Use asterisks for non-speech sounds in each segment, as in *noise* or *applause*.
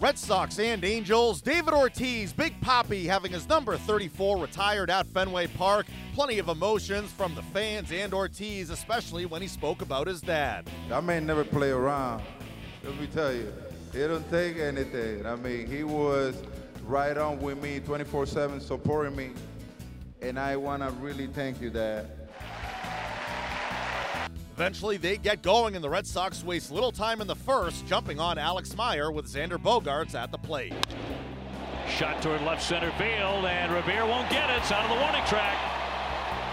Red Sox and Angels. David Ortiz, Big Poppy, having his number 34 retired at Fenway Park. Plenty of emotions from the fans and Ortiz, especially when he spoke about his dad. I may never play around. Let me tell you, it don't take anything. I mean, he was right on with me 24 7 supporting me. And I want to really thank you, Dad. Eventually, they get going, and the Red Sox waste little time in the first, jumping on Alex Meyer with Xander Bogaerts at the plate. Shot toward left center field, and Revere won't get it. It's out of the warning track.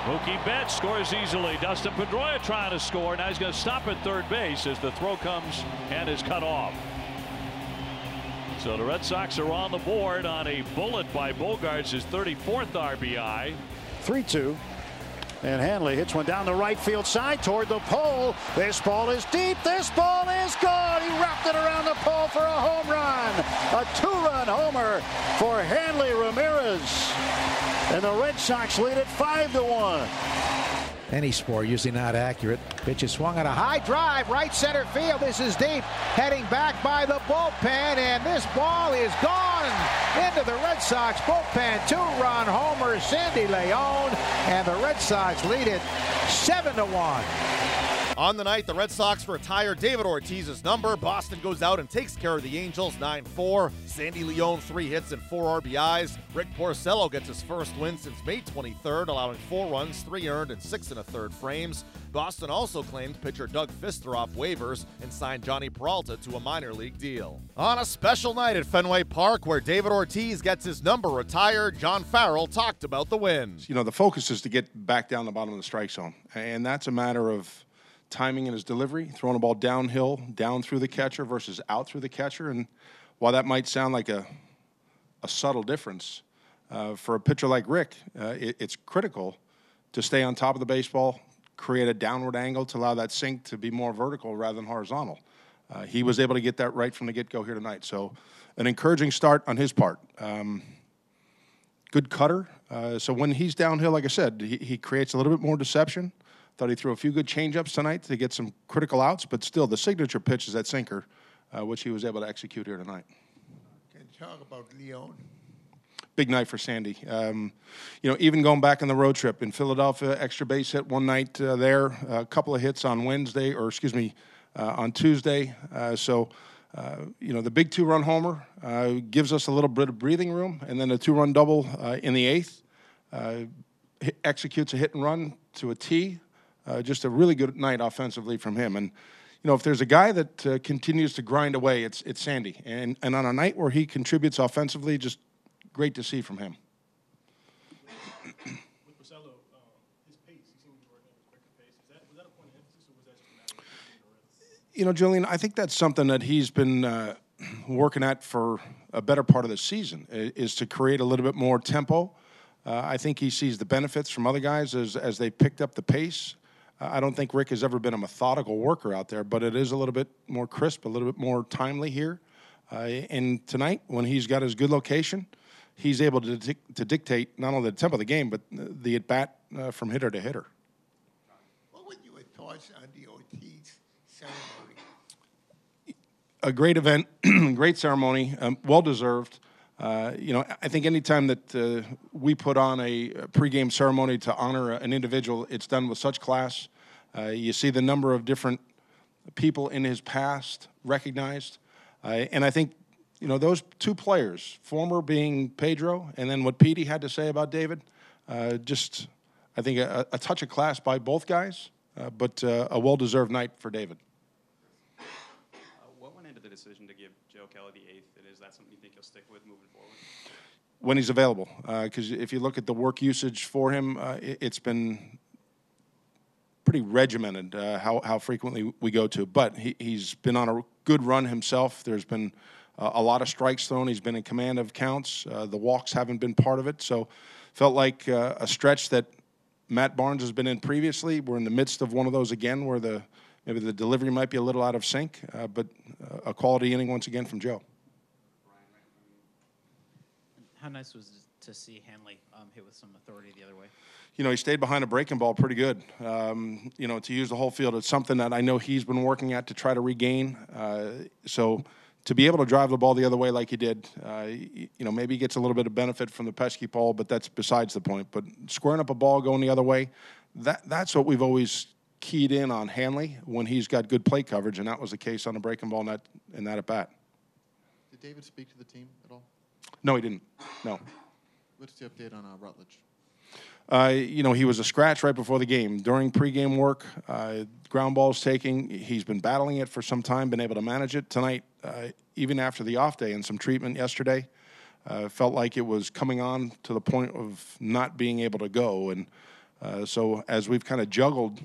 Mookie Betts scores easily. Dustin Pedroia trying to score. Now he's going to stop at third base as the throw comes and is cut off. So the Red Sox are on the board on a bullet by Bogaerts, his 34th RBI. 3 2. And Hanley hits one down the right field side toward the pole. This ball is deep. This ball is gone. He wrapped it around the pole for a home run. A two-run homer for Hanley Ramirez. And the Red Sox lead it 5 to 1. Any sport usually not accurate. Pitch is swung on a high drive, right center field. This is deep, heading back by the bullpen, and this ball is gone into the Red Sox bullpen. Two-run homer, Sandy Leon, and the Red Sox lead it seven to one. On the night, the Red Sox retire David Ortiz's number. Boston goes out and takes care of the Angels 9 4. Sandy Leon, three hits and four RBIs. Rick Porcello gets his first win since May 23rd, allowing four runs, three earned, and six and a third frames. Boston also claimed pitcher Doug Fister off waivers and signed Jhonny Peralta to a minor league deal. On a special night at Fenway Park where David Ortiz gets his number retired, John Farrell talked about the win. You know, the focus is to get back down the bottom of the strike zone, and that's a matter of timing in his delivery, throwing a ball downhill, down through the catcher versus out through the catcher. And while that might sound like a, a subtle difference, uh, for a pitcher like Rick, uh, it, it's critical to stay on top of the baseball, create a downward angle to allow that sink to be more vertical rather than horizontal. Uh, he was able to get that right from the get go here tonight. So, an encouraging start on his part. Um, good cutter. Uh, so, when he's downhill, like I said, he, he creates a little bit more deception. Thought he threw a few good changeups tonight to get some critical outs, but still, the signature pitch is that sinker, uh, which he was able to execute here tonight. Can you talk about Leon? Big night for Sandy. Um, you know, even going back on the road trip in Philadelphia, extra base hit one night uh, there, a couple of hits on Wednesday, or excuse me, uh, on Tuesday. Uh, so, uh, you know, the big two-run homer uh, gives us a little bit of breathing room, and then a two-run double in the eighth executes a hit and run to a T uh, just a really good night offensively from him. And you know, if there's a guy that uh, continues to grind away, it's it's Sandy. And and on a night where he contributes offensively, just great to see from him. *clears throat* You know, Julian, I think that's something that he's been uh, *clears throat* working at for a better part of the season is to create a little bit more tempo. Uh, I think he sees the benefits from other guys as, as they picked up the pace. I don't think Rick has ever been a methodical worker out there, but it is a little bit more crisp, a little bit more timely here. Uh, and tonight, when he's got his good location, he's able to, to dictate not only the tempo of the game, but the at bat uh, from hitter to hitter. What were your thoughts on the Ortiz ceremony? A great event, *clears throat* great ceremony, um, well deserved. Uh, you know, I think anytime that uh, we put on a pregame ceremony to honor an individual, it's done with such class. Uh, you see the number of different people in his past recognized, uh, and I think you know those two players, former being Pedro, and then what Petey had to say about David, uh, just I think a, a, touch of class by both guys, but a well-deserved night for David. what went into the decision to give Joe Kelly the eighth? And is that something you think you'll stick with moving forward? When he's available, because uh, if you look at the work usage for him, uh, it, has been pretty regimented uh, how, how frequently we go to. But he, he's been on a good run himself. There's been uh, a lot of strikes thrown. He's been in command of counts. Uh, the walks haven't been part of it. So felt like uh, a stretch that Matt Barnes has been in previously. We're in the midst of one of those again where the maybe the delivery might be a little out of sync, but a quality inning once again from Joe how nice was it to see Hanley um, hit with some authority the other way? You know, he stayed behind a breaking ball pretty good. Um, you know, to use the whole field, it's something that I know he's been working at to try to regain. Uh, so to be able to drive the ball the other way like he did, uh, you know, maybe he gets a little bit of benefit from the Pesky Pole, but that's besides the point. But squaring up a ball going the other way, that that's what we've always keyed in on Hanley when he's got good plate coverage, and that was the case on the breaking ball in that in that at bat. Did David speak to the team at all? No, he didn't. No. What's the update on uh, Rutledge? Uh, you know, he was a scratch right before the game. During pregame work, uh, ground balls taking, he's been battling it for some time, been able to manage it. Tonight, uh, even after the off day and some treatment yesterday, uh, felt like it was coming on to the point of not being able to go. And uh, so, as we've kind of juggled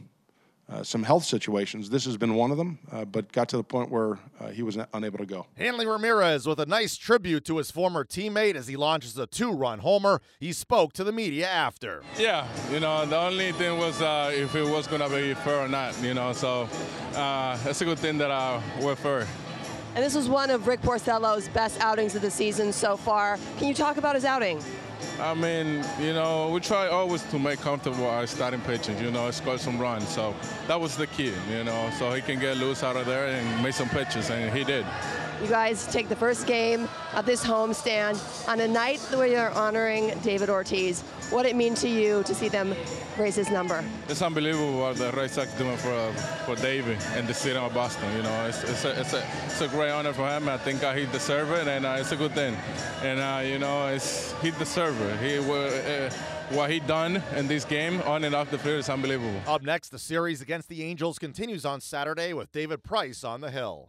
uh, some health situations. This has been one of them, uh, but got to the point where uh, he was unable to go. Hanley Ramirez with a nice tribute to his former teammate as he launches a two run homer. He spoke to the media after. Yeah, you know, the only thing was uh, if it was going to be fair or not, you know, so uh, it's a good thing that uh, we're fair. And this was one of Rick Porcello's best outings of the season so far. Can you talk about his outing? I mean, you know, we try always to make comfortable our starting pitchers, you know, score some runs. So that was the key, you know, so he can get loose out of there and make some pitches, and he did. You guys take the first game of this homestand on a night where you're honoring David Ortiz. What it mean to you to see them raise his number? It's unbelievable what the Red Sox doing for for David and the city of Boston. You know, it's, it's, a, it's, a, it's a great honor for him. I think uh, he deserves it, and uh, it's a good thing. And uh, you know, it's, he deserves it. He uh, what he done in this game on and off the field is unbelievable. Up next, the series against the Angels continues on Saturday with David Price on the hill.